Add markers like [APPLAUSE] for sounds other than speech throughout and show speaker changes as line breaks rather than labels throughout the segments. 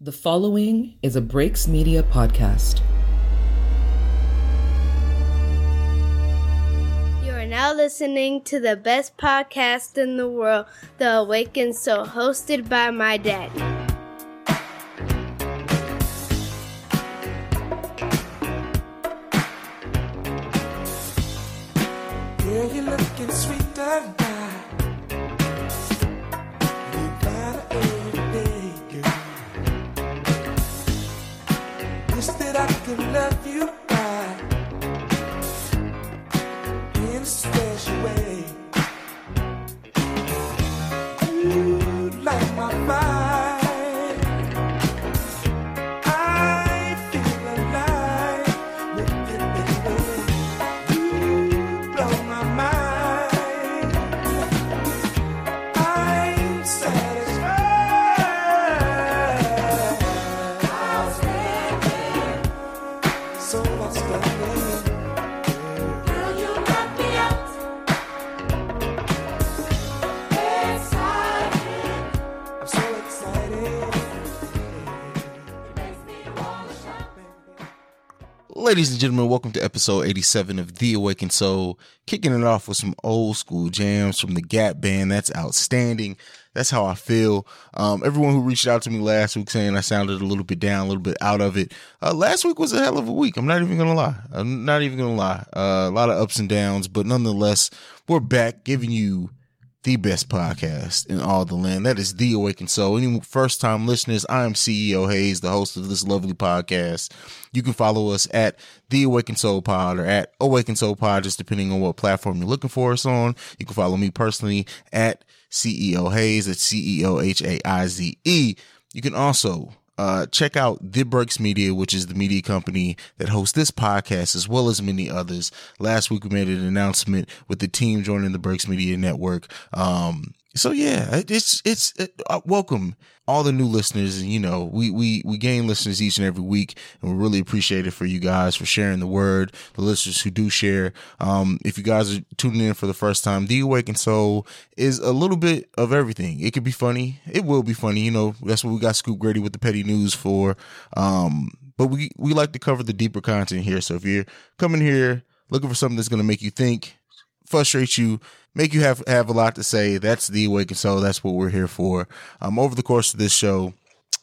The following is a Breaks Media podcast.
You are now listening to the best podcast in the world, The Awakened Soul, hosted by my daddy.
Ladies and gentlemen, welcome to episode 87 of The Awakened Soul. Kicking it off with some old school jams from the Gap Band. That's outstanding. That's how I feel. Um, everyone who reached out to me last week saying I sounded a little bit down, a little bit out of it. Uh, last week was a hell of a week. I'm not even going to lie. I'm not even going to lie. Uh, a lot of ups and downs, but nonetheless, we're back giving you the best podcast in all the land. That is The Awakened Soul. Any first time listeners, I am CEO Haize, the host of this lovely podcast. You can follow us at The Awakened Soul Pod or at Awakened Soul Pod, just depending on what platform you're looking for us on. You can follow me personally at CEO Haize, at C E O H A I Z E. You can also uh, check out The Breaks Media, which is the media company that hosts this podcast as well as many others. Last week we made an announcement with the team joining the Breaks Media Network. Um, so yeah, it's it's it, uh, welcome all the new listeners, and you know we we we gain listeners each and every week, and we really appreciate it for you guys for sharing the word. The listeners who do share, um, if you guys are tuning in for the first time, the Awakened Soul is a little bit of everything. It could be funny, it will be funny. You know that's what we got Scoop Grady with the petty news for. Um, but we we like to cover the deeper content here. So if you're coming here looking for something that's going to make you think, frustrate you, make you have have a lot to say. That's the awakened soul. That's what we're here for. Um, over the course of this show,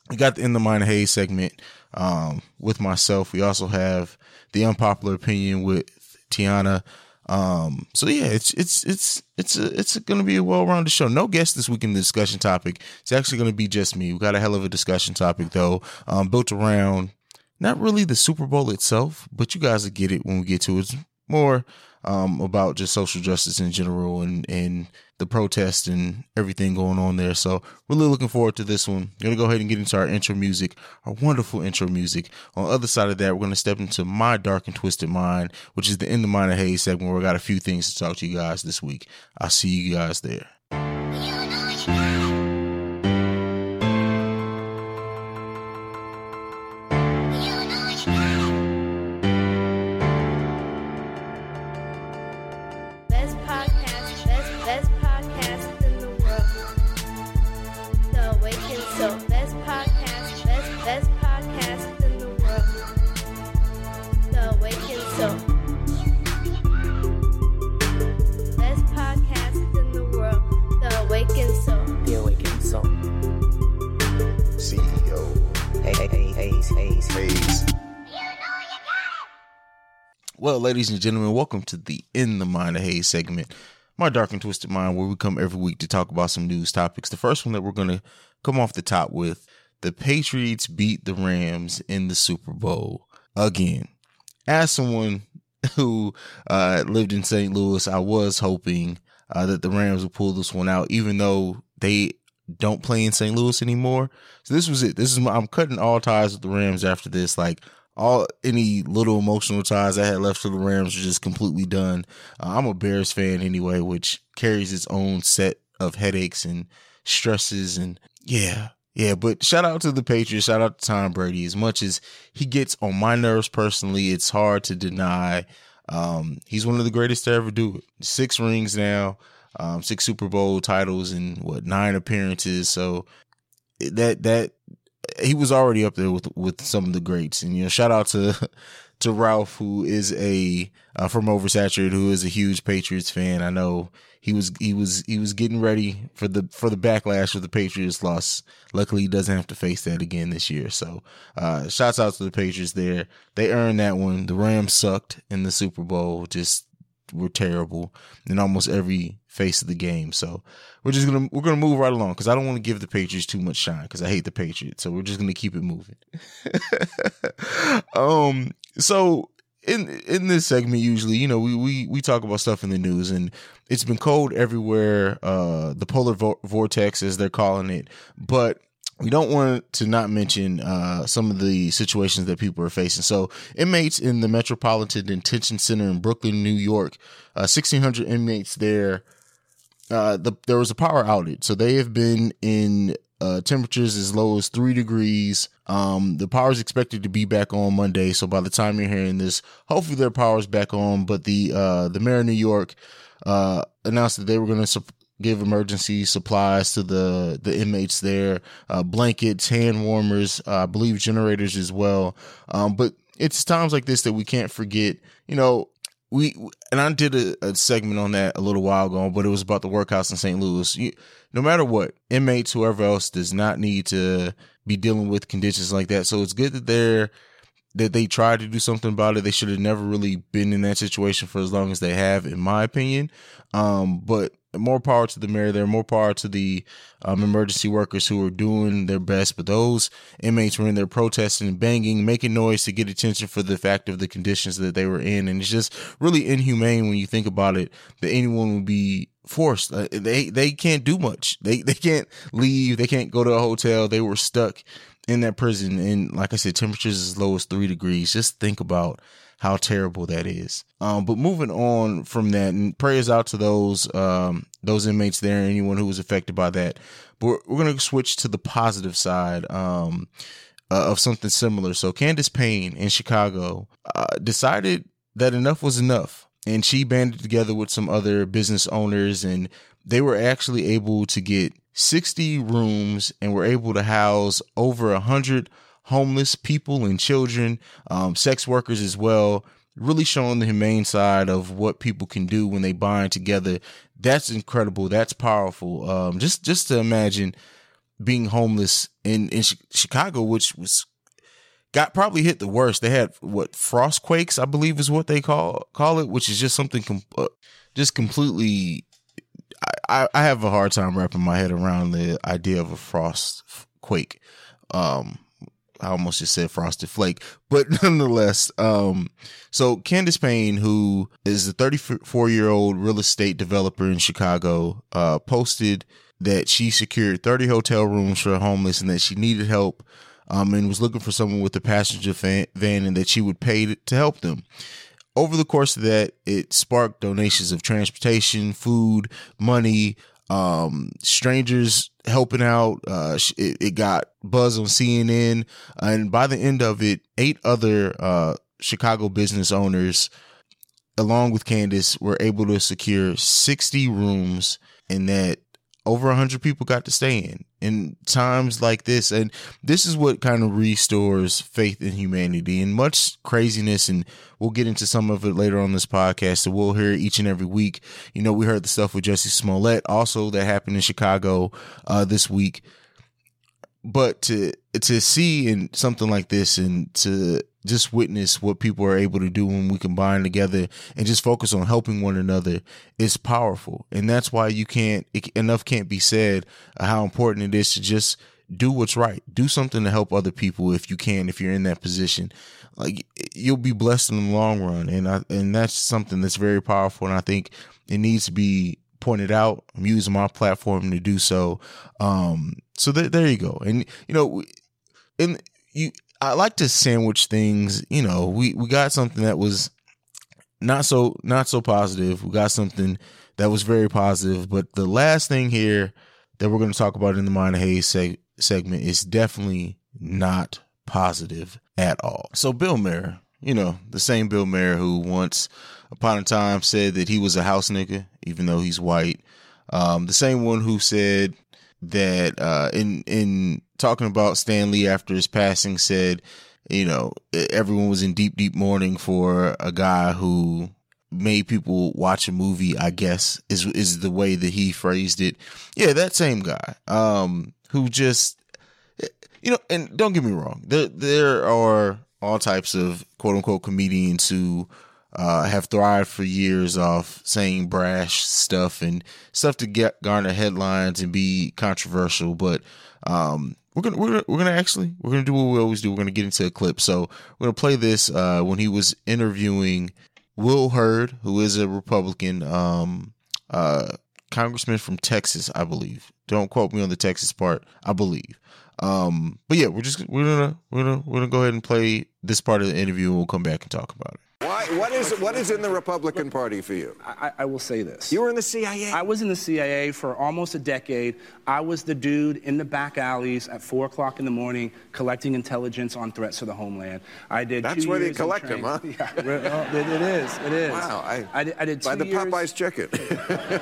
we got the in the mind of Haize segment um with myself. We also have the unpopular opinion with Tyinna. Um, so yeah, it's it's it's it's a, it's going to be a well-rounded show. No guest this week in the discussion topic. It's actually going to be just me. We got a hell of a discussion topic though, um, built around not really the Super Bowl itself, but you guys will get it when we get to it. It's more um, about just social justice in general and, and the protest and everything going on there. So really looking forward to this one. Gonna go ahead and get into our intro music, our wonderful intro music. On the other side of that, we're gonna step into my dark and twisted mind, which is the in the mind of Haize segment where we got a few things to talk to you guys this week. I'll see you guys there.
Best
ladies and gentlemen, welcome to the In the Mind of Haize segment, my dark and twisted mind, where we come every week to talk about some news topics. The first one that we're going to come off the top with the Patriots beat the Rams in the Super Bowl again. As someone who uh, lived in St. Louis, I was hoping uh, that the Rams would pull this one out, even though they don't play in St. Louis anymore. So this was it. This is my, I'm cutting all ties with the Rams after this. Like all any little emotional ties I had left to the Rams are just completely done. Uh, I'm a Bears fan anyway, which carries its own set of headaches and stresses and yeah. Yeah, but shout out to the Patriots. Shout out to Tom Brady. As much as he gets on my nerves personally, it's hard to deny. Um, he's one of the greatest to ever do it. Six rings now, um, six Super Bowl titles and what nine appearances. So that that he was already up there with with some of the greats. And you know, shout out to [LAUGHS] to Ralph, who is a uh, from Oversaturated, who is a huge Patriots fan. I know he was he was he was getting ready for the for the backlash of the Patriots loss. Luckily, he doesn't have to face that again this year. So, uh, shouts out to the Patriots there. They earned that one. The Rams sucked in the Super Bowl. Just were terrible in almost every face of the game. So we're just gonna we're gonna move right along because I don't want to give the Patriots too much shine because I hate the Patriots. So we're just gonna keep it moving. [LAUGHS] um. So in in this segment, usually, you know, we we we talk about stuff in the news, and it's been cold everywhere. Uh, the polar vo- vortex, as they're calling it, but we don't want to not mention uh, some of the situations that people are facing. So, inmates in the Metropolitan Detention Center in Brooklyn, New York, uh, 1,600 inmates there. Uh, the, there was a power outage. So, they have been in uh, temperatures as low as three degrees. Um, the power is expected to be back on Monday. So, by the time you're hearing this, hopefully their power is back on. But the, uh, the mayor of New York, uh, announced that they were going to give emergency supplies to the the inmates there, uh, blankets, hand warmers, uh, I believe generators as well. Um, but it's times like this that we can't forget. You know, we and I did a, a, segment on that a little while ago, but it was about the workhouse in St. Louis. You, no matter what, inmates, whoever else, does not need to be dealing with conditions like that. So it's good that they're that they tried to do something about it. They should have never really been in that situation for as long as they have, in my opinion. Um, but more power to the mayor there, more power to the um, emergency workers who are doing their best. But those inmates were in there protesting and banging, making noise to get attention for the fact of the conditions that they were in. And it's just really inhumane when you think about it that anyone would be forced. Uh, they they can't do much. They they can't leave. They can't go to a hotel. They were stuck in that prison and like I said, temperatures as low as three degrees. Just think about how terrible that is. Um, but moving on from that, and prayers out to those um, those inmates there, anyone who was affected by that. But we're, we're gonna switch to the positive side um, uh, of something similar. So Candace Payne in Chicago uh, decided that enough was enough, and she banded together with some other business owners, and they were actually able to get 60 rooms and were able to house over 100 homeless people and children, um, sex workers as well. Really showing the humane side of what people can do when they bind together. That's incredible. That's powerful. Um, just just to imagine being homeless in in Chicago, which was got probably hit the worst. They had what frost quakes, I believe, is what they call call it, which is just something com- uh, just completely I, I have a hard time wrapping my head around the idea of a frost quake. Um, I almost just said frosted flake, [LAUGHS] but nonetheless, um, so Candace Payne, who is a 34 year old real estate developer in Chicago, uh, posted that she secured 30 hotel rooms for homeless and that she needed help, um, and was looking for someone with a passenger van, van and that she would pay to help them over the course of that, it sparked donations of transportation, food, money, um, strangers helping out. Uh, it, it, got buzz on CNN. And by the end of it, eight other uh, Chicago business owners, along with Candace, were able to secure 60 rooms and that over 100 people got to stay in in times like this and this is what kind of restores faith in humanity. And much craziness and we'll get into some of it later on this podcast so we'll hear each and every week. You know we heard the stuff with Jussie Smollett also that happened in chicago uh, this week but to to see in something like this and to just witness what people are able to do when we combine together and just focus on helping one another is powerful. And that's why you can't, it, enough can't be said how important it is to just do what's right. Do something to help other people if you can, if you're in that position. Like you'll be blessed in the long run. And I, and that's something that's very powerful. And I think it needs to be pointed out. I'm using my platform to do so. Um, so th- there you go. And, you know, and you, I like to sandwich things. You know, we we got something that was not so not so positive. We got something that was very positive. But the last thing here that we're going to talk about in the Mind Haize seg- segment is definitely not positive at all. So Bill Maher, you know, the same Bill Maher who once upon a time said that he was a house nigga, even though he's white. Um, the same one who said that uh, in in talking about Stan Lee after his passing said, you know, everyone was in deep deep mourning for a guy who made people watch a movie. I guess is is the way that he phrased it. Yeah, that same guy, um, who just you know, and don't get me wrong, there there are all types of quote unquote comedians who uh, have thrived for years off saying brash stuff and stuff to get garner headlines and be controversial. But um, we're gonna we're gonna we're gonna actually we're gonna do what we always do. We're gonna get into a clip. So we're gonna play this uh, when he was interviewing Will Hurd, who is a Republican um, uh, congressman from Texas, I believe. Don't quote me on the Texas part. I believe. Um, but yeah, we're just we're gonna we're gonna we're gonna go ahead and play this part of the interview, and we'll come back and talk about it. [LAUGHS]
What is what is in the Republican Party for you?
I, I will say this.
You were in the CIA.
I was in the CIA for almost a decade. I was the dude in the back alleys at four o'clock in the morning collecting intelligence on threats to the homeland. I did.
That's where they collect them, huh? [LAUGHS]
Yeah, well, it, it is. It is.
Wow, I-
I did, I did two
by the
years,
Popeyes chicken. [LAUGHS]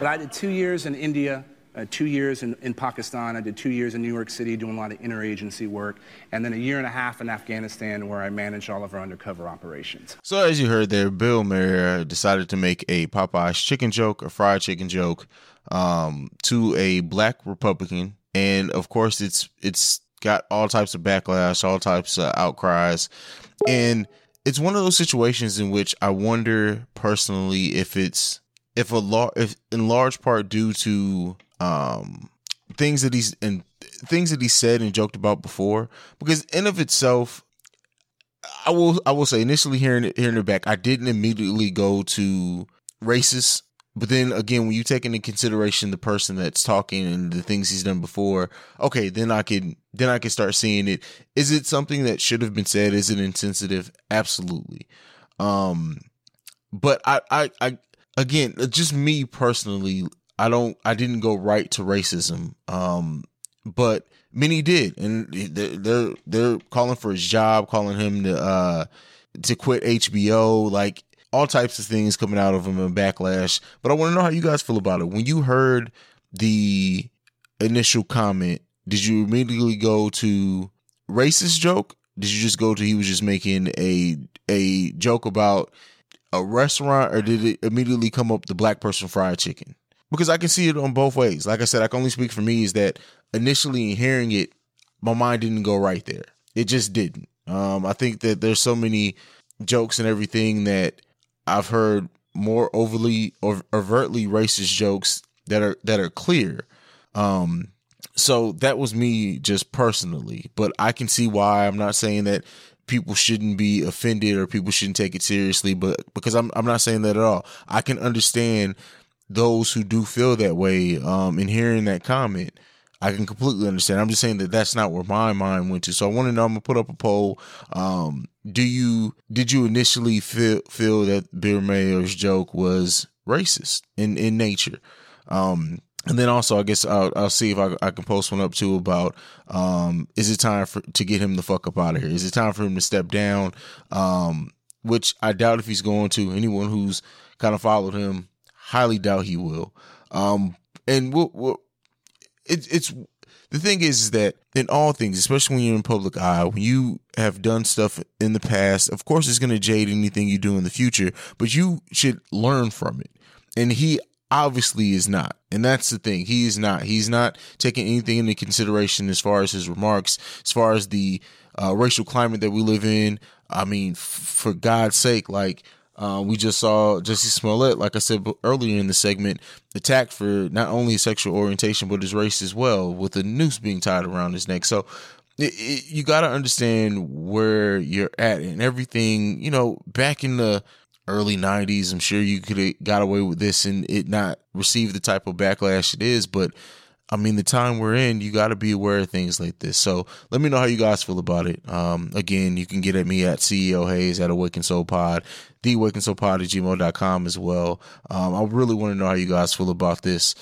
But I did two years in India. Uh, two years in, in Pakistan. I did two years in New York City doing a lot of interagency work, and then a year and a half in Afghanistan where I managed all of our undercover operations.
So as you heard there, Bill Maher decided to make a Popeye's chicken joke, a fried chicken joke, um, to a black Republican, and of course it's it's got all types of backlash, all types of outcries, and it's one of those situations in which I wonder personally if it's if a lar- if in large part due to um things that he's and things that he said and joked about before because in of itself I will I will say initially hearing it hearing it back, I didn't immediately go to racist. But then again, when you take into consideration the person that's talking and the things he's done before, okay, then I can then I can start seeing it. Is it something that should have been said? Is it insensitive? Absolutely. Um but I I I again, just me personally, I don't I didn't go right to racism. Um but many did, and they're they're, they're calling for his job, calling him to uh to quit HBO, like all types of things coming out of him and backlash. But I want to know how you guys feel about it. When you heard the initial comment, did you immediately go to racist joke? Did you just go to he was just making a a joke about a restaurant, or did it immediately come up the black person fried chicken? Because I can see it on both ways. Like I said, I can only speak for me. Is that initially hearing it, my mind didn't go right there. It just didn't. Um, I think that there's so many jokes and everything that I've heard more overly or overtly racist jokes that are that are clear. Um, so that was me just personally, but I can see why. I'm not saying that people shouldn't be offended or people shouldn't take it seriously, but because I'm I'm not saying that at all. I can understand those who do feel that way. Um, and hearing that comment, I can completely understand. I'm just saying that that's not where my mind went to. So I want to know. I'm gonna put up a poll. Um, do you did you initially feel feel that Bill Maher's joke was racist in in nature? Um, and then also, I guess I'll, I'll see if I, I can post one up too about um, is it time for to get him the fuck up out of here? Is it time for him to step down? Um, which I doubt if he's going to. Anyone who's kind of followed him, highly doubt he will. Um, and we'll, we'll, it, it's the thing is, is that in all things, especially when you're in public eye, when you have done stuff in the past, of course, it's going to jade anything you do in the future, but you should learn from it. And he obviously is not. And that's the thing. He is not. He's not taking anything into consideration as far as his remarks, as far as the uh, racial climate that we live in. I mean, f- for God's sake, like, uh, we just saw Jussie Smollett, like I said earlier in the segment, attacked for not only his sexual orientation but his race as well, with a noose being tied around his neck. So it, it, you got to understand where you're at and everything. You know, back in the early 90s, I'm sure you could have got away with this and it not receive the type of backlash it is, but I mean, the time we're in, you got to be aware of things like this. So let me know how you guys feel about it. Um, again, you can get at me at CEO Haize at Awaken Soul Pod, the Awaken Soul Pod at gmail.com as well. Um, I really want to know how you guys feel about this.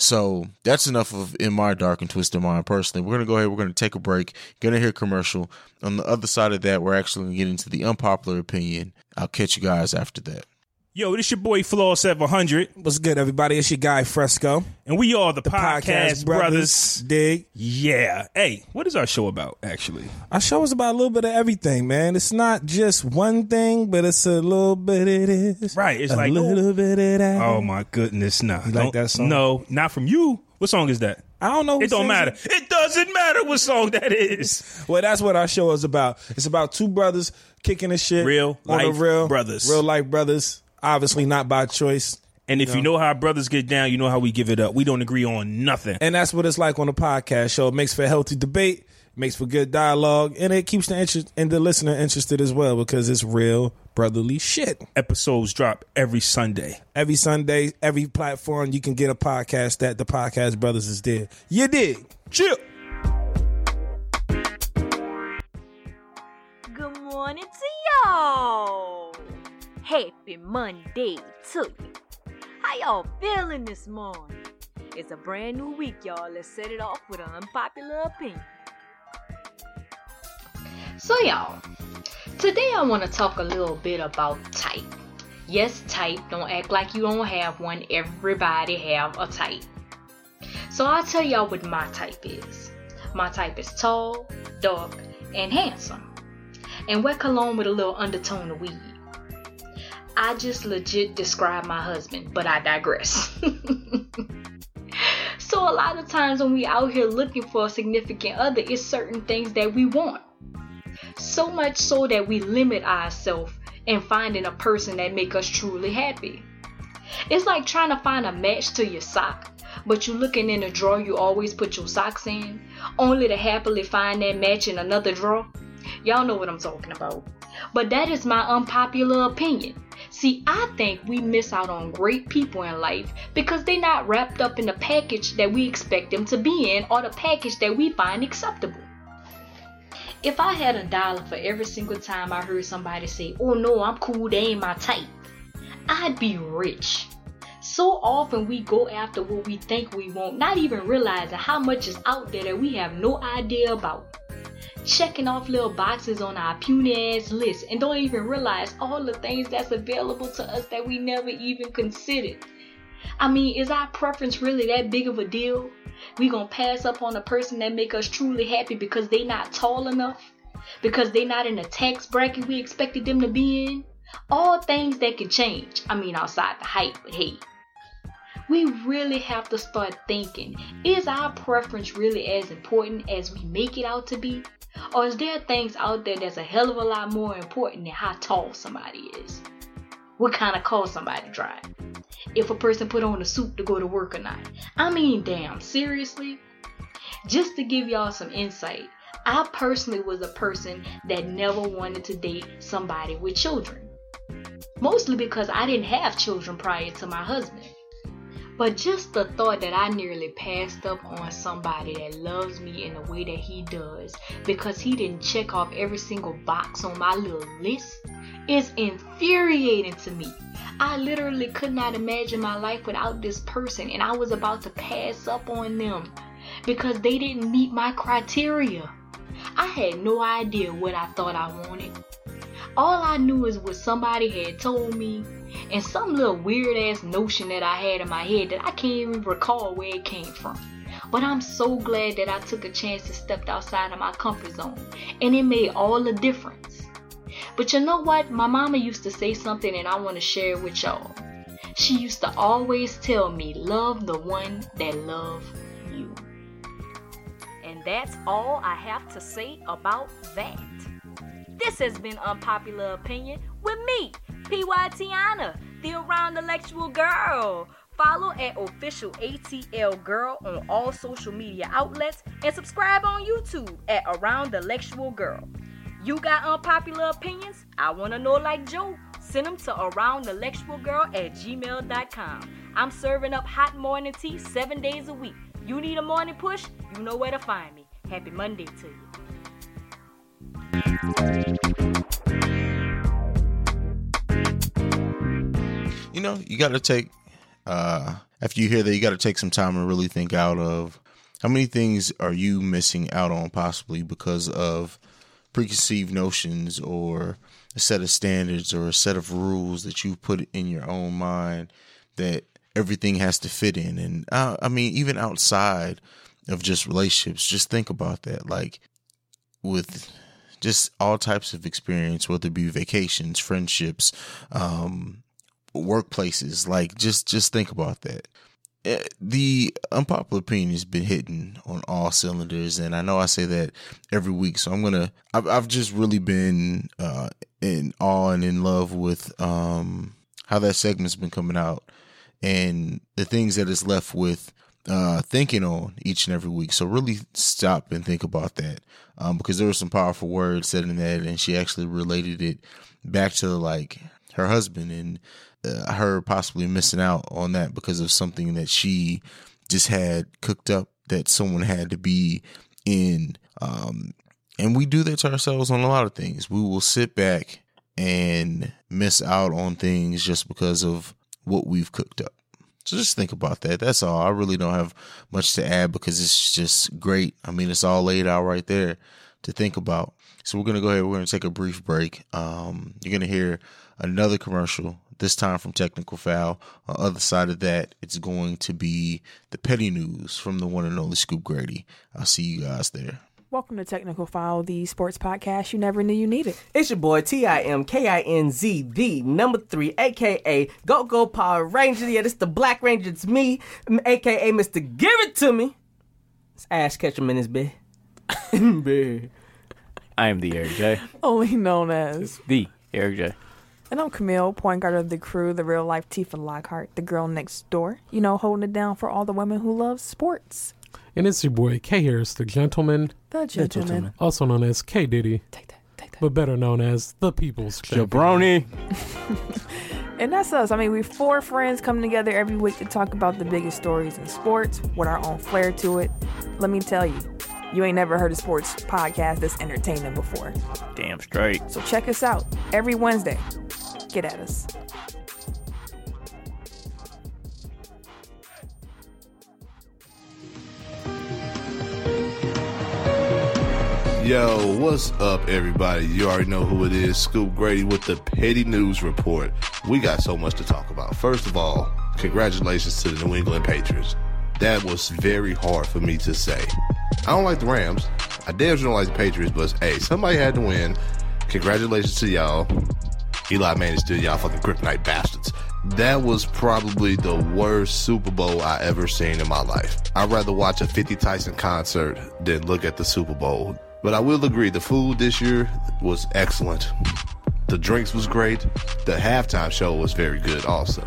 So that's enough of in my dark and twisted mind personally. We're going to go ahead. We're going to take a break. Going to hear commercial. On the other side of that, we're actually going to get into the unpopular opinion. I'll catch you guys after that.
Yo, this your boy Flaw 700,
What's good, everybody? It's your guy Fresco.
and we are the, Podcast, Brothers.
Dig.
Yeah. Hey, what is our show about, actually?
Our show is about a little bit of everything, man. It's not just one thing, but it's a little bit of this.
Right, it's
a
like-
little oh. bit of that.
Oh, my goodness. No.
You like that song?
No, not from you. What song is that?
I don't know.
It don't matter. It doesn't matter what song that is.
Well, that's what our show is about. It's about two brothers kicking the shit.
Real
the
life
real
brothers.
Real life brothers. Obviously not by choice.
And if you know how brothers get down, you know how we give it up. We don't agree on nothing.
And that's what it's like on the podcast show. It makes for healthy debate, makes for good dialogue, and it keeps the interest and the listener interested as well because it's real brotherly shit.
Episodes drop every Sunday.
Every Sunday, every platform you can get a podcast that the podcast brothers is there. You dig?
Chill.
Good morning to y'all. Happy Monday to you. How y'all feeling this morning? It's a brand new week, y'all. Let's set it off with an unpopular opinion.
So, y'all, today I want to talk a little bit about type. Yes, type. Don't act like you don't have one. Everybody have a type. So I'll tell y'all what my type is. My type is tall, dark, and handsome. And wear cologne with a little undertone of weed. I just legit describe my husband, but I digress. [LAUGHS] so a lot of times when we out here looking for a significant other, it's certain things that we want. So much so that we limit ourselves in finding a person that make us truly happy. It's like trying to find a match to your sock, but you looking in a drawer you always put your socks in, only to happily find that match in another drawer. Y'all know what I'm talking about. But that is my unpopular opinion. See, I think we miss out on great people in life because they're not wrapped up in the package that we expect them to be in or the package that we find acceptable. If I had a dollar for every single time I heard somebody say, Oh no, I'm cool, they ain't my type, I'd be rich. So often we go after what we think we want, not even realizing how much is out there that we have no idea about. Checking off little boxes on our puny ass list and don't even realize all the things that's available to us that we never even considered. I mean, is our preference really that big of a deal? We gonna pass up on a person that make us truly happy because they not tall enough? Because they not in the tax bracket we expected them to be in? All things that can change. I mean, outside the height, but hey. We really have to start thinking, is our preference really as important as we make it out to be? Or is there things out there that's a hell of a lot more important than how tall somebody is? What kind of car somebody drive? If a person put on a suit to go to work or not? I mean, damn, seriously? Just to give y'all some insight, I personally was a person that never wanted to date somebody with children. Mostly because I didn't have children prior to my husband. But just the thought that I nearly passed up on somebody that loves me in the way that he does because he didn't check off every single box on my little list is infuriating to me. I literally could not imagine my life without this person, and I was about to pass up on them because they didn't meet my criteria. I had no idea what I thought I wanted. All I knew is what somebody had told me and some little weird ass notion that I had in my head that I can't even recall where it came from. But I'm so glad that I took a chance to step outside of my comfort zone, and it made all the difference. But you know what? My mama used to say something, and I want to share it with y'all. She used to always tell me, Love the one that love you.
And that's all I have to say about that. This has been Unpopular Opinion with me, PY Tyinna, the Around Intellectual Girl. Follow at official ATL Girl on all social media outlets and subscribe on YouTube at Around Intellectual Girl. You got unpopular opinions? I want to know like Joe. Send them to aroundintellectualgirl at gmail.com. I'm serving up hot morning tea seven days a week. You need a morning push? You know where to find me. Happy Monday to you.
You know, you got to take uh after you hear that, you got to take some time and really think out of how many things are you missing out on possibly because of preconceived notions or a set of standards or a set of rules that you put in your own mind that everything has to fit in. And uh, I mean, even outside of just relationships, just think about that. Like with just all types of experience, whether it be vacations, friendships, um, workplaces, like just just think about that. Eh, The unpopular opinion has been hitting on all cylinders, and I know I say that every week. So I'm gonna. I've, I've just really been uh, in awe and in love with um, how that segment's been coming out, and the things that it's left with uh, thinking on each and every week. So really stop and think about that, um, because there were some powerful words said in that, and she actually related it back to like her husband and uh, her possibly missing out on that because of something that she just had cooked up that someone had to be in. Um, and we do that to ourselves on a lot of things. We will sit back and miss out on things just because of what we've cooked up. So just think about that. That's all. I really don't have much to add because it's just great. I mean, it's all laid out right there to think about. So we're gonna go ahead. We're gonna take a brief break. Um, you're gonna hear another commercial. This time from Technical Foul. On the other side of that, it's going to be the petty news from the one and only Scoop Grady. I'll see you guys there.
Welcome to Technical Foul, the sports podcast you never knew you needed.
It's your boy T I M K I N Z, the number three, aka Go Go Power Ranger. Yeah, this the Black Ranger. It's me, aka Mr. Give It To Me. It's Ash Ketchum in his bed. [LAUGHS] bed.
I am the Eric J.
Only known as.
The Eric J.
And I'm Camille, point guard of the crew, the real life Tifa Lockhart, the girl next door. You know, holding it down for all the women who love sports.
And it's your boy K Harris, the gentleman,
The gentleman.
also known as K Diddy, but better known as the People's
Jabroni. [LAUGHS]
And that's us. I mean, we're four friends coming together every week to talk about the biggest stories in sports with our own flair to it. Let me tell you, you ain't never heard a sports podcast that's entertaining before.
Damn straight.
So check us out every Wednesday. Get at us.
Yo, what's up, everybody? You already know who it is. Scoop Grady with the Petty News Report. We got so much to talk about. First of all, congratulations to the New England Patriots. That was very hard for me to say. I don't like the Rams. I sure don't like the Patriots, but hey, somebody had to win. Congratulations to y'all. Eli Manning still y'all fucking kryptonite bastards. That was probably the worst Super Bowl I ever seen in my life. I'd rather watch a 50 Tyson concert than look at the Super Bowl. But I will agree, the food this year was excellent. The drinks was great. The halftime show was very good also.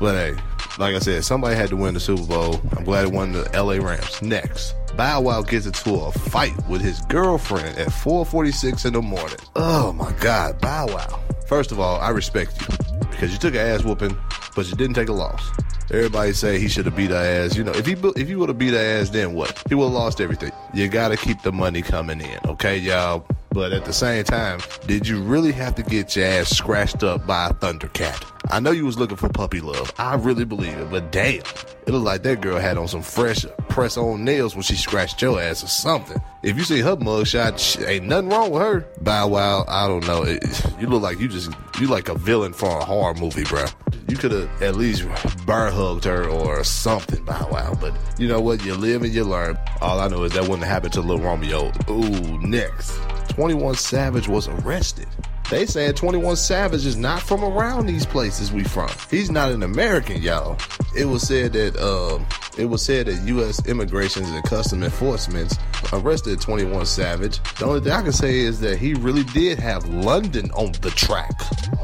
But hey, like I said, somebody had to win the Super Bowl. I'm glad it won the LA Rams. Next, Bow Wow gets into a fight with his girlfriend at 4:46 in the morning. Oh my God, Bow Wow! First of all, I respect you because you took an ass whooping, but you didn't take a loss. Everybody say he should have beat her ass. You know, if he if he would have beat her ass, then what? He would have lost everything. You gotta keep the money coming in, okay, y'all. But at the same time, did you really have to get your ass scratched up by a Thundercat? I know you was looking for puppy love. I really believe it, but damn, it looked like that girl had on some fresh press-on nails when she scratched your ass or something. If you see her mugshot, sh- ain't nothing wrong with her. Bow Wow, I don't know. It, you look like you just you like a villain for a horror movie, bro. You could have at least bear hugged her or something, Bow Wow. But you know what? You live and you learn. All I know is that wouldn't happen to Lil Romeo. Ooh, next. 21 Savage was arrested. They said 21 Savage is not from around these places we from. He's not an American, y'all. It was said that um it was said that U.S. Immigrations and Custom Enforcement arrested 21 Savage. The only thing I can say is that he really did have London on the track.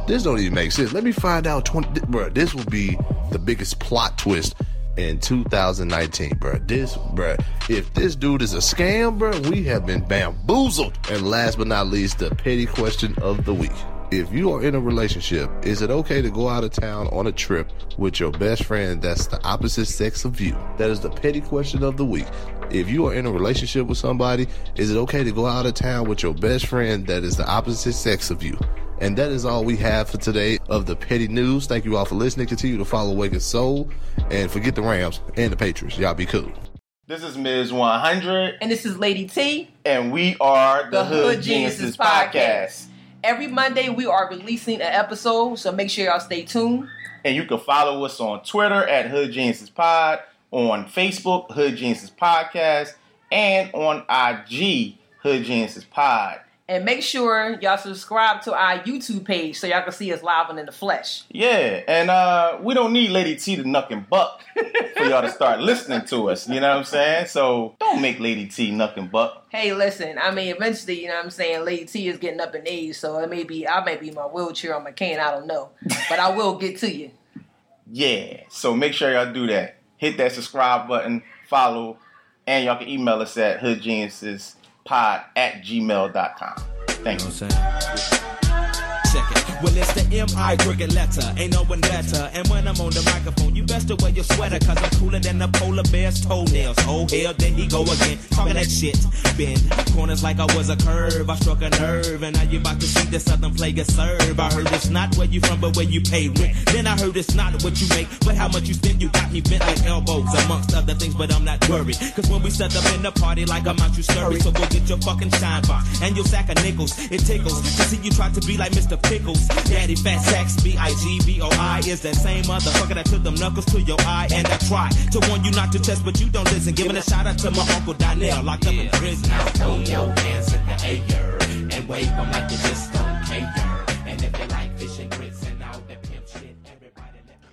This don't even make sense. Let me find out 20. Bro, this will be the biggest plot twist in 2019, bro. This, bro, if this dude is a scam, bro, we have been bamboozled. And last but not least, the petty question of the week. If you are in a relationship, is it okay to go out of town on a trip with your best friend that's the opposite sex of you? That is the petty question of the week. If you are in a relationship with somebody, is it okay to go out of town with your best friend that is the opposite sex of you? And that is all we have for today of the petty news. Thank you all for listening. Continue to follow Awaken Soul and forget the Rams and the Patriots. Y'all be cool.
This is Ms. 100.
And this is Lady T.
And we are
the, Hood, Geniuses, podcast. Every Monday we are releasing an episode, so make sure y'all stay tuned.
And you can follow us on Twitter at Hood Geniuses Pod, on Facebook, Hood Geniuses Podcast, and on IG, Hood Geniuses Pod.
And make sure y'all subscribe to our YouTube page so y'all can see us live and in the flesh.
Yeah, and uh, we don't need Lady T to nuck and buck for y'all to start [LAUGHS] listening to us. You know what I'm saying? So don't make Lady T nuck and buck.
Hey, listen, I mean, eventually, you know what I'm saying, Lady T is getting up in age, so it may be, I may be in my wheelchair or my cane, I don't know. But I will get to you. [LAUGHS]
Yeah, so make sure y'all do that. Hit that subscribe button, follow, and y'all can email us at hoodgeniuses.com pod at gmail.com. Thank you.
Well, it's the M.I. cricket letter. Ain't no one better. And when I'm on the microphone, you best to wear your sweater, cause I'm cooler than the polar bear's toenails. Oh, hell, there he go again. Talking that shit. Bend corners like I was a curve. I struck a nerve, and now you about to see the southern player serve. I heard it's not where you from, but where you pay rent. Then I heard it's not what you make, but how much you spend. You got me bent like elbows, amongst other things, but I'm not worried. Cause when we set up in the party, like I'm out, you scurry. So go get your fucking shine box and your sack of nickels. It tickles to see you try to be like Mr. Pickles. Daddy Fat Sacks, B-I-G-B-O-I is that same motherfucker that took them knuckles to your eye. And I try to warn you not to test, but you don't listen. Giving a shout out to my Uncle Donnell, locked up in prison.
Now throw your hands in the air and wave them like you just don't care.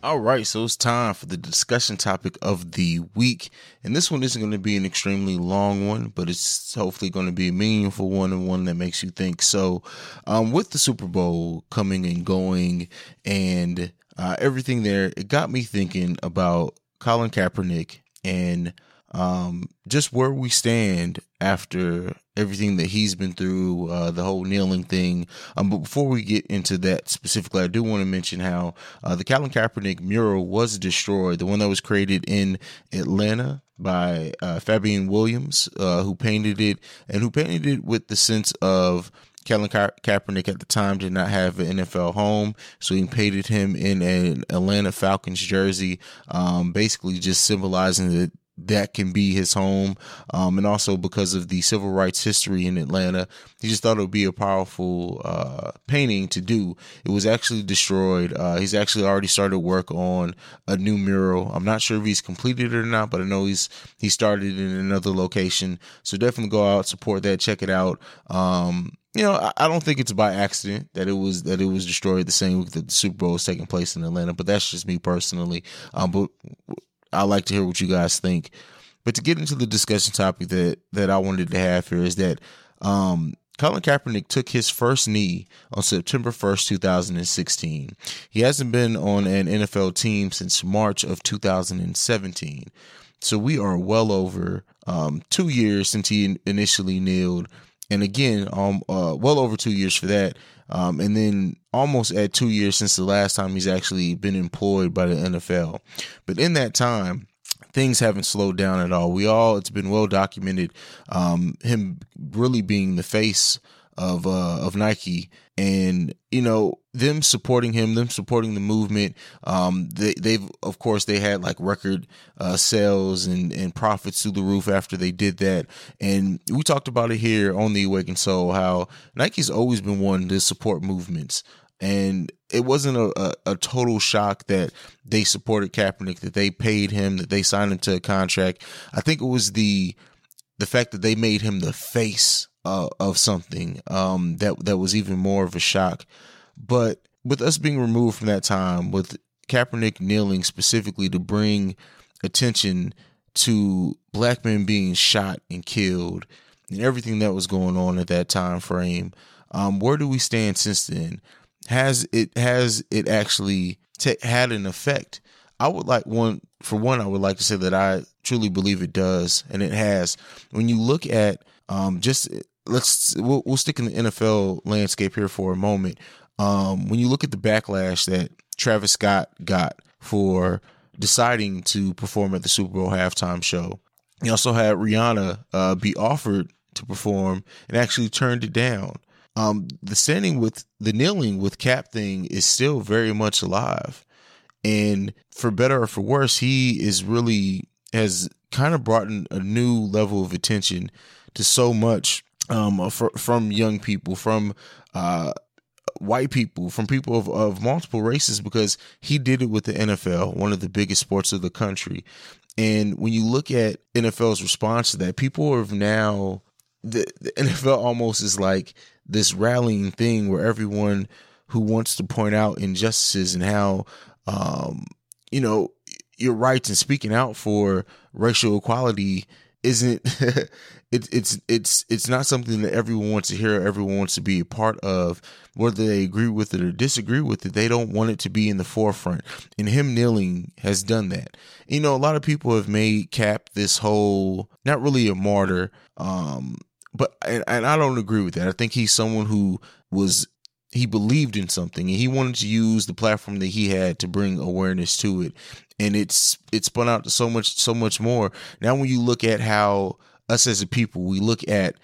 All
right, so it's time for the discussion topic of the week. And this one isn't going to be an extremely long one, but it's hopefully going to be a meaningful one and one that makes you think. So, um, with the Super Bowl coming and going and uh, everything there, it got me thinking about Colin Kaepernick and um, just where we stand after everything that he's been through, uh, the whole kneeling thing. Um, but before we get into that specifically, I do want to mention how uh, the Colin Kaepernick mural was destroyed, the one that was created in Atlanta by uh, Fabian Williams, uh, who painted it and who painted it with the sense of Colin Ka- Kaepernick at the time did not have an NFL home, so he painted him in an Atlanta Falcons jersey, um, basically just symbolizing that that can be his home. Um, and also because of the civil rights history in Atlanta, he just thought it would be a powerful uh, painting to do. It was actually destroyed. Uh, he's actually already started work on a new mural. I'm not sure if he's completed it or not, but I know he's he started in another location. So definitely go out, support that, check it out. Um, you know, I, don't think it's by accident that it was that it was destroyed the same week that the Super Bowl was taking place in Atlanta, but that's just me personally. Um, but I like to hear what you guys think. But to get into the discussion topic that that I wanted to have here is that um, Colin Kaepernick took his first knee on September 1st, 2016. He hasn't been on an NFL team since March of 2017. So we are well over um, two years since he initially kneeled. And again, um, uh, well over two years for that. Um, and then almost at two years since the last time he's actually been employed by the NFL. But in that time, things haven't slowed down at all. We all, it's been well documented, um, him really being the face of uh, of Nike, and you know them supporting him, them supporting the movement. Um, they they've of course they had like record uh, sales and and profits through the roof after they did that, and we talked about it here on the Awakened Soul how Nike's always been one to support movements. And it wasn't a, a, a, total shock that they supported Kaepernick, that they paid him, that they signed him to a contract. I think it was the the fact that they made him the face uh, of something um, that that was even more of a shock. But with us being removed from that time, with Kaepernick kneeling specifically to bring attention to black men being shot and killed, and everything that was going on at that time frame, um, where do we stand since then? Has it has it actually t- had an effect? I would like one for one. I would like to say that I truly believe it does, and it has. When you look at um, just let's we'll, we'll stick in the NFL landscape here for a moment. Um, when you look at the backlash that Travis Scott got for deciding to perform at the Super Bowl halftime show, he also had Rihanna uh, be offered to perform and actually turned it down. Um, the standing with the kneeling with Cap thing is still very much alive, and for better or for worse, he is really has kind of brought in a new level of attention to so much um, fr- from young people, from uh, white people, from people of, of multiple races, because he did it with the NFL, one of the biggest sports of the country. And when you look at NFL's response to that, people have now the, the [LAUGHS] NFL almost is like this rallying thing where everyone who wants to point out injustices and how um, you know your rights and speaking out for racial equality isn't [LAUGHS] it, it's it's it's not something that everyone wants to hear everyone wants to be a part of. Whether they agree with it or disagree with it they don't want it to be in the forefront. And him kneeling has done that. You know a lot of people have made cap this whole not really a martyr um but and, and i don't agree with that. I think he's someone who was he believed in something and he wanted to use the platform that he had to bring awareness to it. And it's it spun out to so much so much more. Now when you look at how us as a people we look at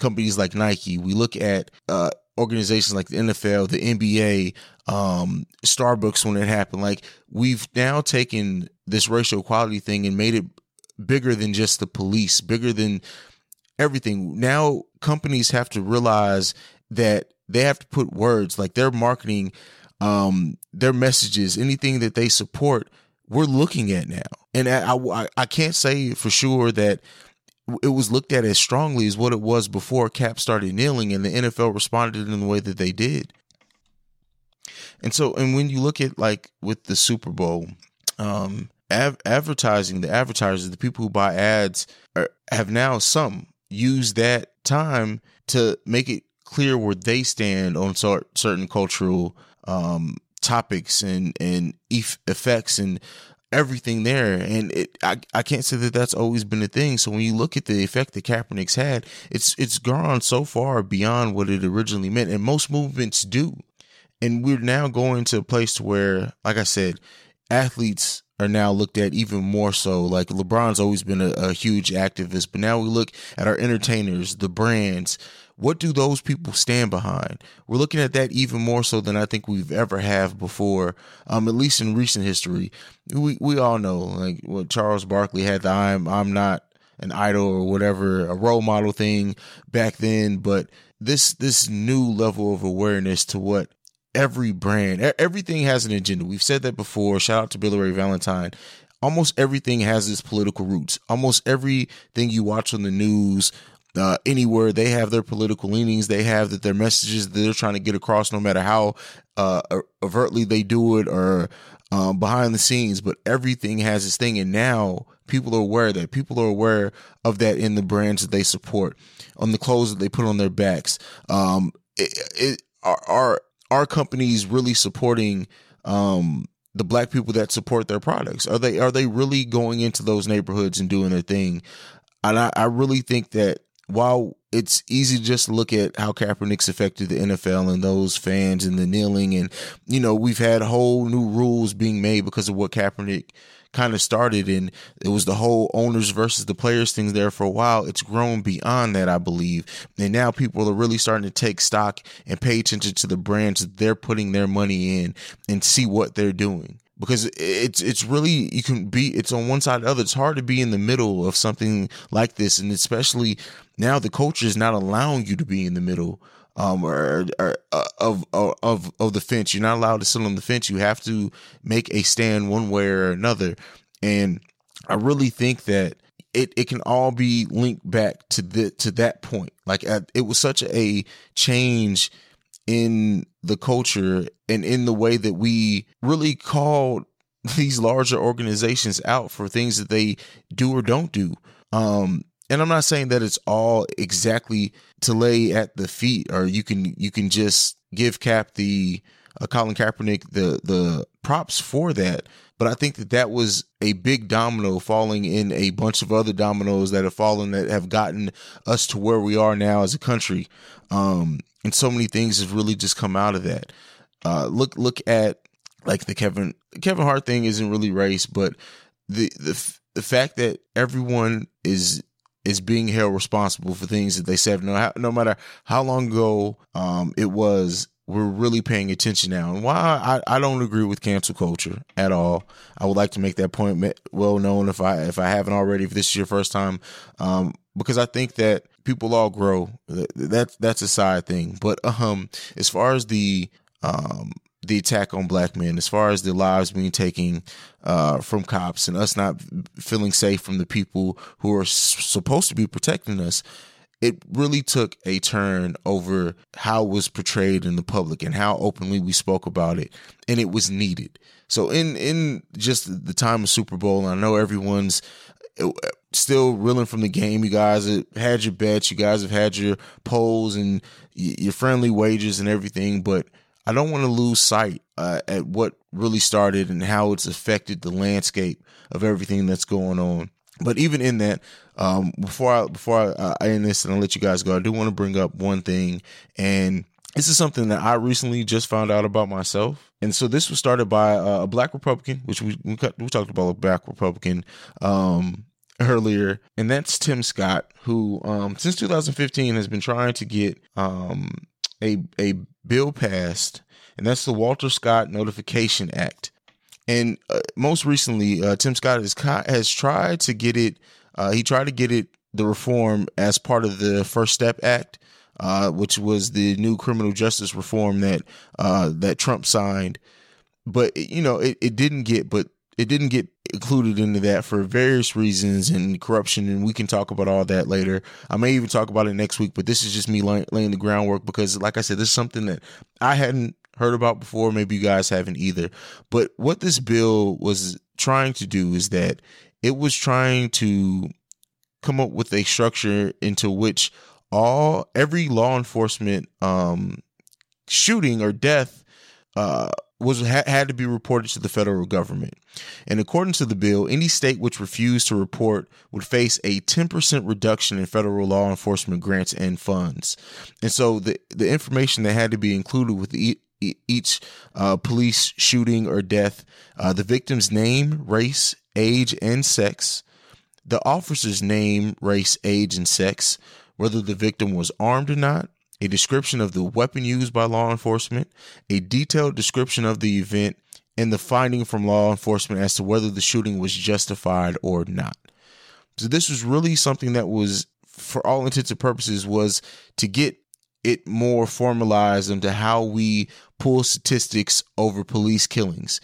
companies like nike we look at uh organizations like the nfl the nba um starbucks when it happened like we've now taken this racial equality thing and made it bigger than just the police bigger than everything. Now companies have to realize that they have to put words like their marketing um their messages anything that they support we're looking at now. And I, I i can't say for sure that it was looked at as strongly as what it was before cap started kneeling and the nfl responded in the way that they did. And so and when you look at like with the super bowl um av- advertising the advertisers the people who buy ads are, have now some used that time to make it clear where they stand on cer- certain cultural um, topics and and eff- effects and everything there. And it, I I can't say that that's always been a thing. So when you look at the effect that Kaepernick's had, it's it's gone so far beyond what it originally meant, and most movements do. And we're now going to a place where, like I said, athletes are now looked at even more so. Like LeBron's always been a, a, huge activist, but now we look at our entertainers, the brands. What do those people stand behind? We're looking at that even more so than I think we've ever have before. Um, at least in recent history, we we all know like what Charles Barkley had the I'm I'm not an idol or whatever a role model thing back then, but this this new level of awareness to what every brand, everything has an agenda. We've said that before. Shout out to Billy Ray Valentine. Almost everything has its political roots. Almost everything you watch on the news, uh, anywhere, they have their political leanings. They have that their messages that they're trying to get across, no matter how uh, overtly they do it or um, behind the scenes. But everything has its thing, and now people are aware that people are aware of that in the brands that they support, on the clothes that they put on their backs. Um, it, it, our, our companies really supporting um, the black people that support their products? Are they are they really going into those neighborhoods and doing their thing? And I, I really think that while it's easy to just look at how Kaepernick's affected the NFL and those fans and the kneeling, and you know we've had whole new rules being made because of what Kaepernick kind of started and it was the whole owners versus the players things there for a while. It's grown beyond that i believe. And now people are really starting to take stock and pay attention to the brands that they're putting their money in and see what they're doing because it's it's really you can be it's on one side or the other it's hard to be in the middle of something like this and especially now the culture is not allowing you to be in the middle um, or, or uh, of, of of the fence. You're not allowed to sit on the fence. You have to make a stand one way or another. And I really think that it, it can all be linked back to the to that point. Like it was such a change in the culture and in the way that we really called [LAUGHS] these larger organizations out for things that they do or don't do. Um, and I'm not saying that it's all exactly to lay at the feet, or you can you can just give Cap the uh, Colin Kaepernick the the props for that. But I think that that was a big domino falling in a bunch of other dominoes that have fallen that have gotten us to where we are now as a country. Um, and so many things have really just come out of that. Uh, look look at like the Kevin Kevin Hart thing isn't really race, but the the the fact that everyone is is being held responsible for things that they said no no matter how long ago um, it was we're really paying attention now. And why I, I don't agree with cancel culture at all. I would like to make that point well known if I if I haven't already. If this is your first time, um, because I think that people all grow. That- That's that's a side thing. But um, as far as the um the attack on black men, as far as the lives being taken uh, from cops and us not feeling safe from the people who are s- supposed to be protecting us, it really took a turn over how it was portrayed in the public and how openly we spoke about it, and it was needed. So in in just the time of Super Bowl, I know everyone's uh, still reeling from the game. You guys have had your bets, you guys have had your polls and your friendly wages and everything, but I don't want to lose sight uh, at what really started and how it's affected the landscape of everything that's going on. But even in that, um, before I before I, I end this and I'll let you guys go, I do want to bring up one thing, and this is something that I recently just found out about myself. And so this was started by uh, a black Republican, which we we talked about a black Republican um, earlier, and that's Tim Scott, who um, since 2015 has been trying to get um, a a bill passed, and that's the Walter Scott Notification Act. And uh, most recently, uh, Tim Scott has has tried to get it. Uh, he tried to get it the reform as part of the First Step Act, uh, which was the new criminal justice reform that uh, that Trump signed. But you know, it, it didn't get. But it didn't get included into that for various reasons and corruption, and we can talk about all that later. I may even talk about it next week, but this is just me lay, laying the groundwork because, like I said, this is something that I hadn't heard about before. Maybe you guys haven't either. But what this bill was trying to do is that it was trying to come up with a structure into which all every law enforcement um shooting or death uh was ha- had to be reported to the federal government. And according to the bill, any state which refused to report would face a 10% reduction in federal law enforcement grants and funds. And so the the information that had to be included with each uh, police shooting or death, uh, the victim's name, race, age, and sex, the officer's name, race, age, and sex, whether the victim was armed or not, a description of the weapon used by law enforcement, a detailed description of the event, and the finding from law enforcement as to whether the shooting was justified or not. So this was really something that was, for all intents and purposes, was to get it more formalized into how we pull statistics over police killings.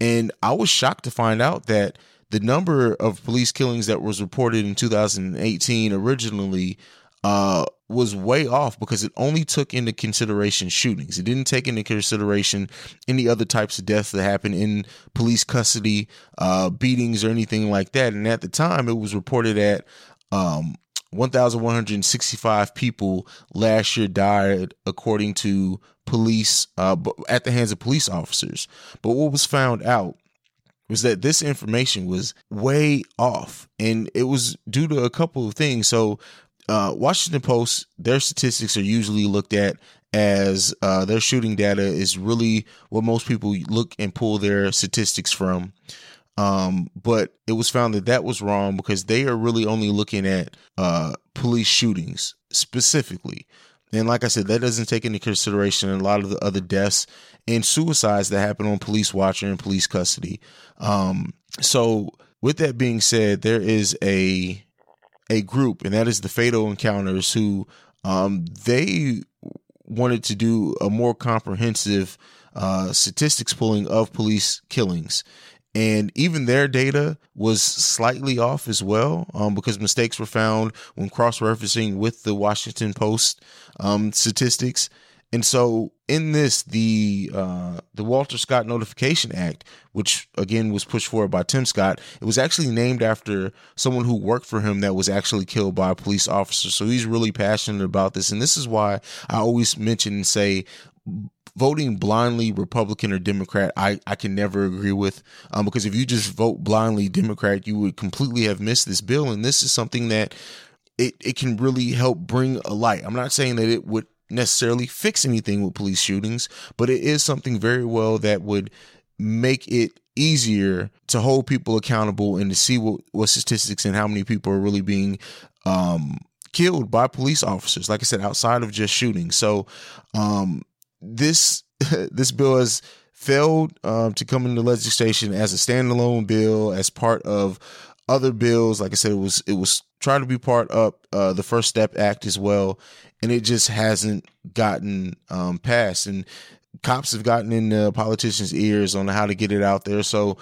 And I was shocked to find out that the number of police killings that was reported in 2018 originally uh, was way off because it only took into consideration shootings. It didn't take into consideration any other types of deaths that happened in police custody, uh, beatings, or anything like that. And at the time, it was reported at um, 1,165 people last year died, according to police, uh, at the hands of police officers. But what was found out was that this information was way off, and it was due to a couple of things. So, uh, Washington Post, their statistics are usually looked at as uh, their shooting data is really what most people look and pull their statistics from. Um, but it was found that that was wrong because they are really only looking at uh, police shootings specifically. And like I said, that doesn't take into consideration a lot of the other deaths and suicides that happen on police watch in police custody. Um, so with that being said, there is a a group, and that is the Fatal Encounters, who um, they wanted to do a more comprehensive uh, statistics pulling of police killings. And even their data was slightly off as well um, because mistakes were found when cross referencing with the Washington Post um, statistics. And so, in this, the uh, the Walter Scott Notification Act, which again was pushed forward by Tim Scott, it was actually named after someone who worked for him that was actually killed by a police officer. So he's really passionate about this, and this is why I always mention and say voting blindly Republican or Democrat, I, I can never agree with. Um, because if you just vote blindly Democrat, you would completely have missed this bill. And this is something that it, it can really help bring a light. I'm not saying that it would necessarily fix anything with police shootings, but it is something very well that would make it easier to hold people accountable and to see what, what statistics and how many people are really being um, killed by police officers. Like I said, outside of just shooting. So, um, this [LAUGHS] this bill has failed um, to come into legislation as a standalone bill as part of other bills. Like I said, it was it was trying to be part of uh, the First Step Act as well, and it just hasn't gotten um, passed. And cops have gotten in the politicians' ears on how to get it out there. So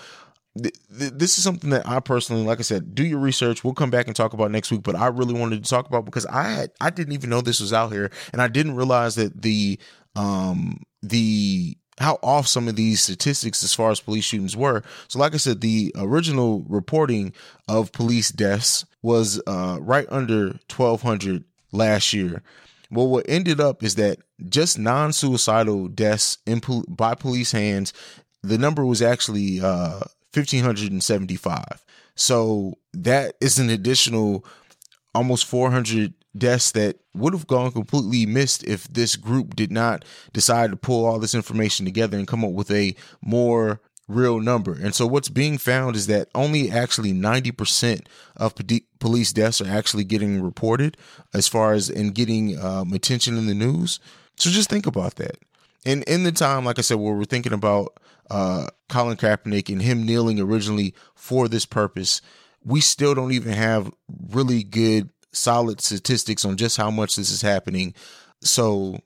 th- th- this is something that I personally, like I said, do your research. We'll come back and talk about next week. But I really wanted to talk about because I had I didn't even know this was out here, and I didn't realize that the um the how off some of these statistics as far as police shootings were. So, like I said, the original reporting of police deaths was uh, right under 1,200 last year. Well, what ended up is that just non-suicidal deaths in pol- by police hands, the number was actually uh, 1,575. So that is an additional almost 400 deaths that would have gone completely missed if this group did not decide to pull all this information together and come up with a more real number. And so what's being found is that only actually 90% of police deaths are actually getting reported as far as in getting um, attention in the news. So just think about that. And in the time, like I said, where we're thinking about uh, Colin Kaepernick and him kneeling originally for this purpose, we still don't even have really good solid statistics on just how much this is happening. So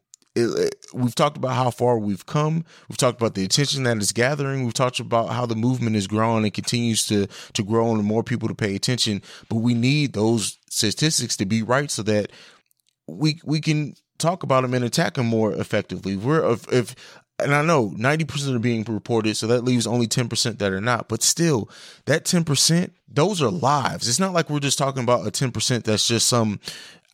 it, we've talked about how far we've come. We've talked about the attention that it's gathering. We've talked about how the movement is growing and continues to to grow and more people to pay attention. But we need those statistics to be right so that we we can talk about them and attack them more effectively. We're if, if and I know 90% are being reported, so that leaves only 10% that are not. But still, that 10%, those are lives. It's not like we're just talking about a 10% that's just some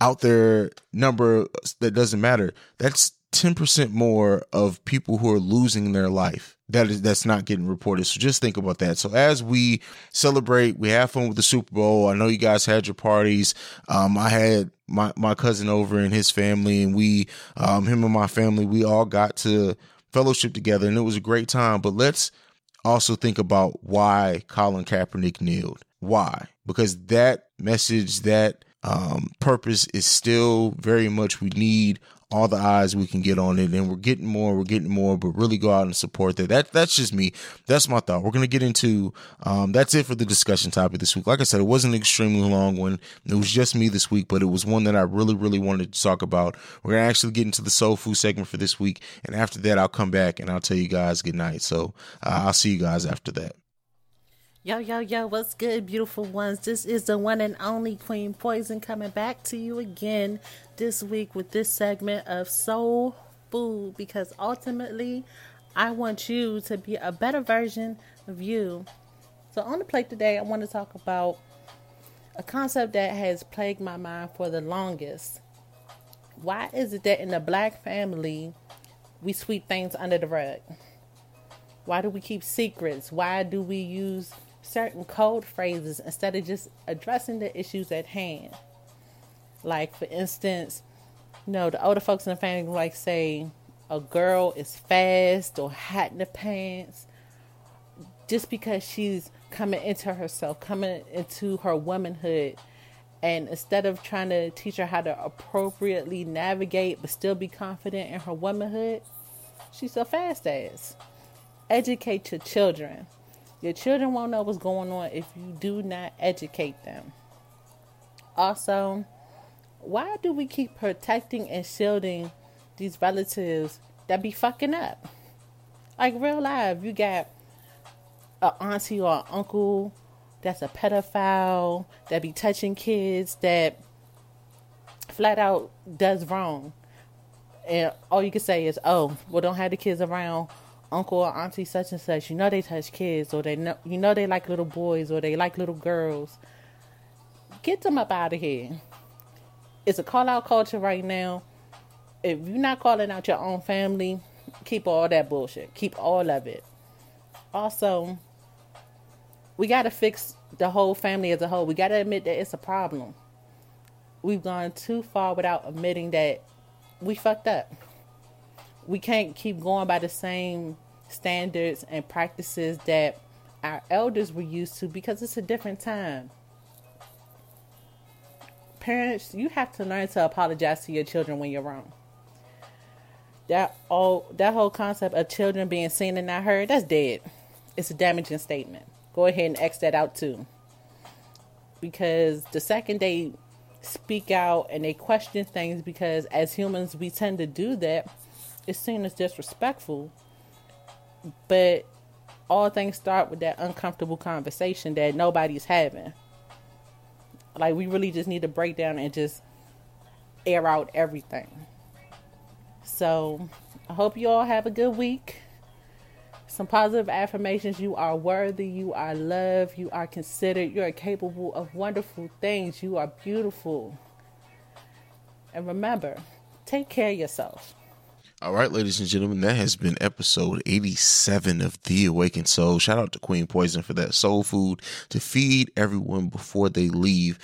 out there number that doesn't matter. That's 10% more of people who are losing their life. That is that's not getting reported. So just think about that. So as we celebrate, we have fun with the Super Bowl. I know you guys had your parties. Um, I had my my cousin over and his family, and we, um, him and my family, we all got to fellowship together, and it was a great time. But let's also think about why Colin Kaepernick kneeled. Why? Because that message, that um, purpose is still very much we need all the eyes we can get on it and we're getting more we're getting more but really go out and support that. That that's just me. That's my thought. We're to get into um, that's it for the discussion topic this week. Like i said it wasn't an extremely long one. It was just me this week but it was one that i really really wanted to talk about. We're to actually get into the soul food segment for this week and after that i'll come back and i'll tell you guys good night so uh, i'll see you guys after that
Yo, yo, yo, what's good, beautiful ones? This is the one and only Queen Poison coming back to you again this week with this segment of Soul Food because ultimately I want you to be a better version of you. So, on the plate today, I want to talk about a concept that has plagued my mind for the longest. Why is it that in the black family we sweep things under the rug? Why do we keep secrets? Why do we use certain code phrases instead of just addressing the issues at hand? Like, for instance, you know, the older folks in the family like say a girl is fast or hot in the pants just because she's coming into herself, coming into her womanhood. And instead of trying to teach her how to appropriately navigate but still be confident in her womanhood, she's so fast ass. Educate your children. Your children won't know what's going on if you do not educate them. Also, why do we keep protecting and shielding these relatives that be fucking up? Like real life, you got a auntie or an uncle that's a pedophile that be touching kids that flat out does wrong. And all you can say is, "Oh, well, don't have the kids around uncle or auntie such and such. You know they touch kids, or they know you know they like little boys, or they like little girls. Get them up out of here. It's a call out culture right now. If you're not calling out your own family, keep all that bullshit. Keep all of it. Also, we got to fix the whole family as a whole. We got to admit that it's a problem. We've gone too far without admitting that we fucked up. We can't keep going by the same standards and practices that our elders were used to because it's a different time. Parents, you have to learn to apologize to your children when you're wrong. that all that whole concept of children being seen and not heard, that's dead. It's a damaging statement. Go ahead and X that out too. Because the second they speak out and they question things because as humans we tend to do that, it's seen as disrespectful. But all things start with that uncomfortable conversation that nobody's having. Like we really just need to break down and just air out everything. So I hope you all have a good week. Some positive affirmations. You are worthy. You are loved. You are considered. You are capable of wonderful things. You are beautiful. And remember, take care of yourself.
All right, ladies and gentlemen, that has been episode 87 of The Awakened Soul. Shout out to Queen Poison for that soul food to feed everyone before they leave.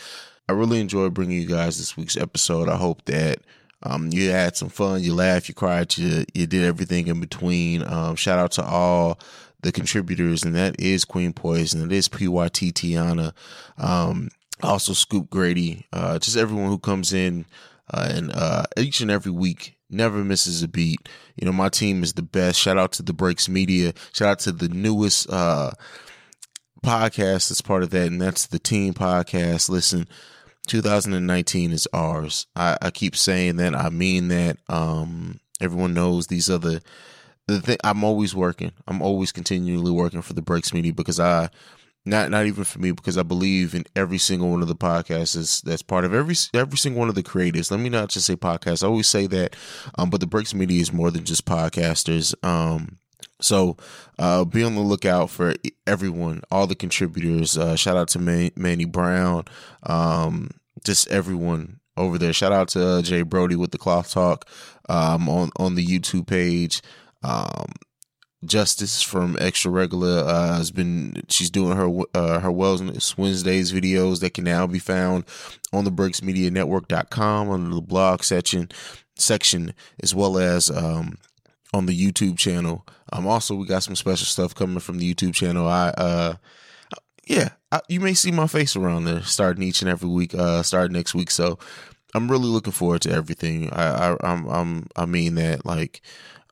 I really enjoyed bringing you guys this week's episode. I hope that um, you had some fun, you laughed, you cried, you, you did everything in between. Um, shout out to all the contributors, and that is Queen Poison, it is PYT Tyinna, um, also Scoop Grady, uh, just everyone who comes in uh, and uh, each and every week never misses a beat. You know, my team is the best. Shout out to the Breaks Media. Shout out to the newest uh, podcast that's part of that, and that's the Team Podcast. Listen, 2019 is ours. I, I keep saying that. I mean that. Um, everyone knows these the the thing. I'm always working. I'm always continually working for the Breaks Media because I not not even for me because I believe in every single one of the podcasts is, that's part of every every single one of the creators. Let me not just say podcasts. I always say that, um, but the Breaks Media is more than just podcasters. Um, so uh, be on the lookout for everyone, all the contributors. Uh, shout out to Man- Manny Brown, um, just everyone over there. Shout out to uh, Jay Brody with the Cloth Talk um, on on the YouTube page. Um, Justice from Extra Regular uh, has been she's doing her uh, her Wellness Wednesdays videos that can now be found on the breaksmedianetwork.com under the blog section section as well as um, on the YouTube channel. Um, also we got some special stuff coming from the YouTube channel. I uh, yeah, I, you may see my face around there starting each and every week. Uh, starting next week, so I'm really looking forward to everything. I, I I'm I'm I mean that like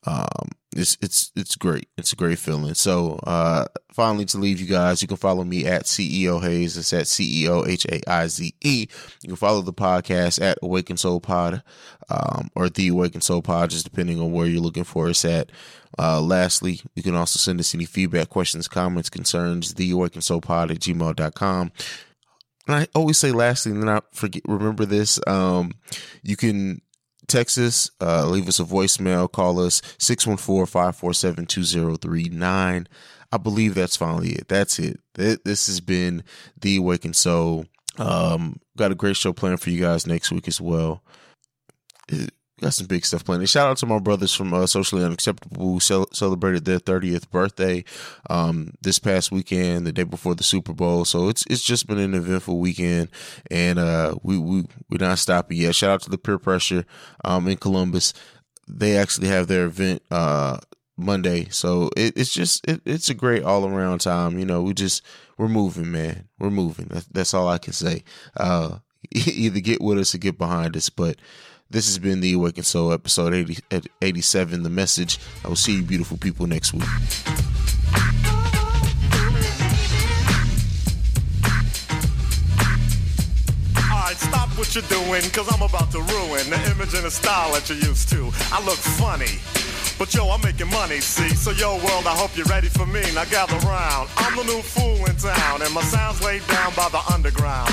um it's it's it's great. It's a great feeling. So uh finally to leave you guys you can follow me at ceo Haize. It's at ceo h-a-i-z-e you can follow the podcast at awaken soul pod um or the awaken soul pod just depending on where you're looking for us at. Uh lastly you can also send us any feedback questions comments concerns the awaken soul pod at gmail.com and I always say lastly, and then I forget remember this. Um, you can text us, uh, leave us a voicemail, call us 614-547-2039. I believe that's finally it. That's it. This has been The Awakened Soul. Um, got a great show planned for you guys next week as well. Got some big stuff planned. Shout out to my brothers from uh, Socially Unacceptable who cel- celebrated their 30th birthday um, this past weekend, the day before the Super Bowl. So it's it's just been an eventful weekend, and uh, we we we're not stopping yet. Shout out to the Peer Pressure um, in Columbus. They actually have their event uh, Monday, so it, it's just it, it's a great all around time. You know, we just we're moving, man. We're moving. That's, that's all I can say. Uh, [LAUGHS] either get with us or get behind us, but. This has been the Awakened Soul episode 80, 87. The message. I will see you, beautiful people, next week.
What you're doing, cause I'm about to ruin the image and the style that you're used to. I look funny. But yo, I'm making money, see? So yo, world, I hope you're ready for me. Now gather round. I'm the new fool in town, and my sound's laid down by the underground.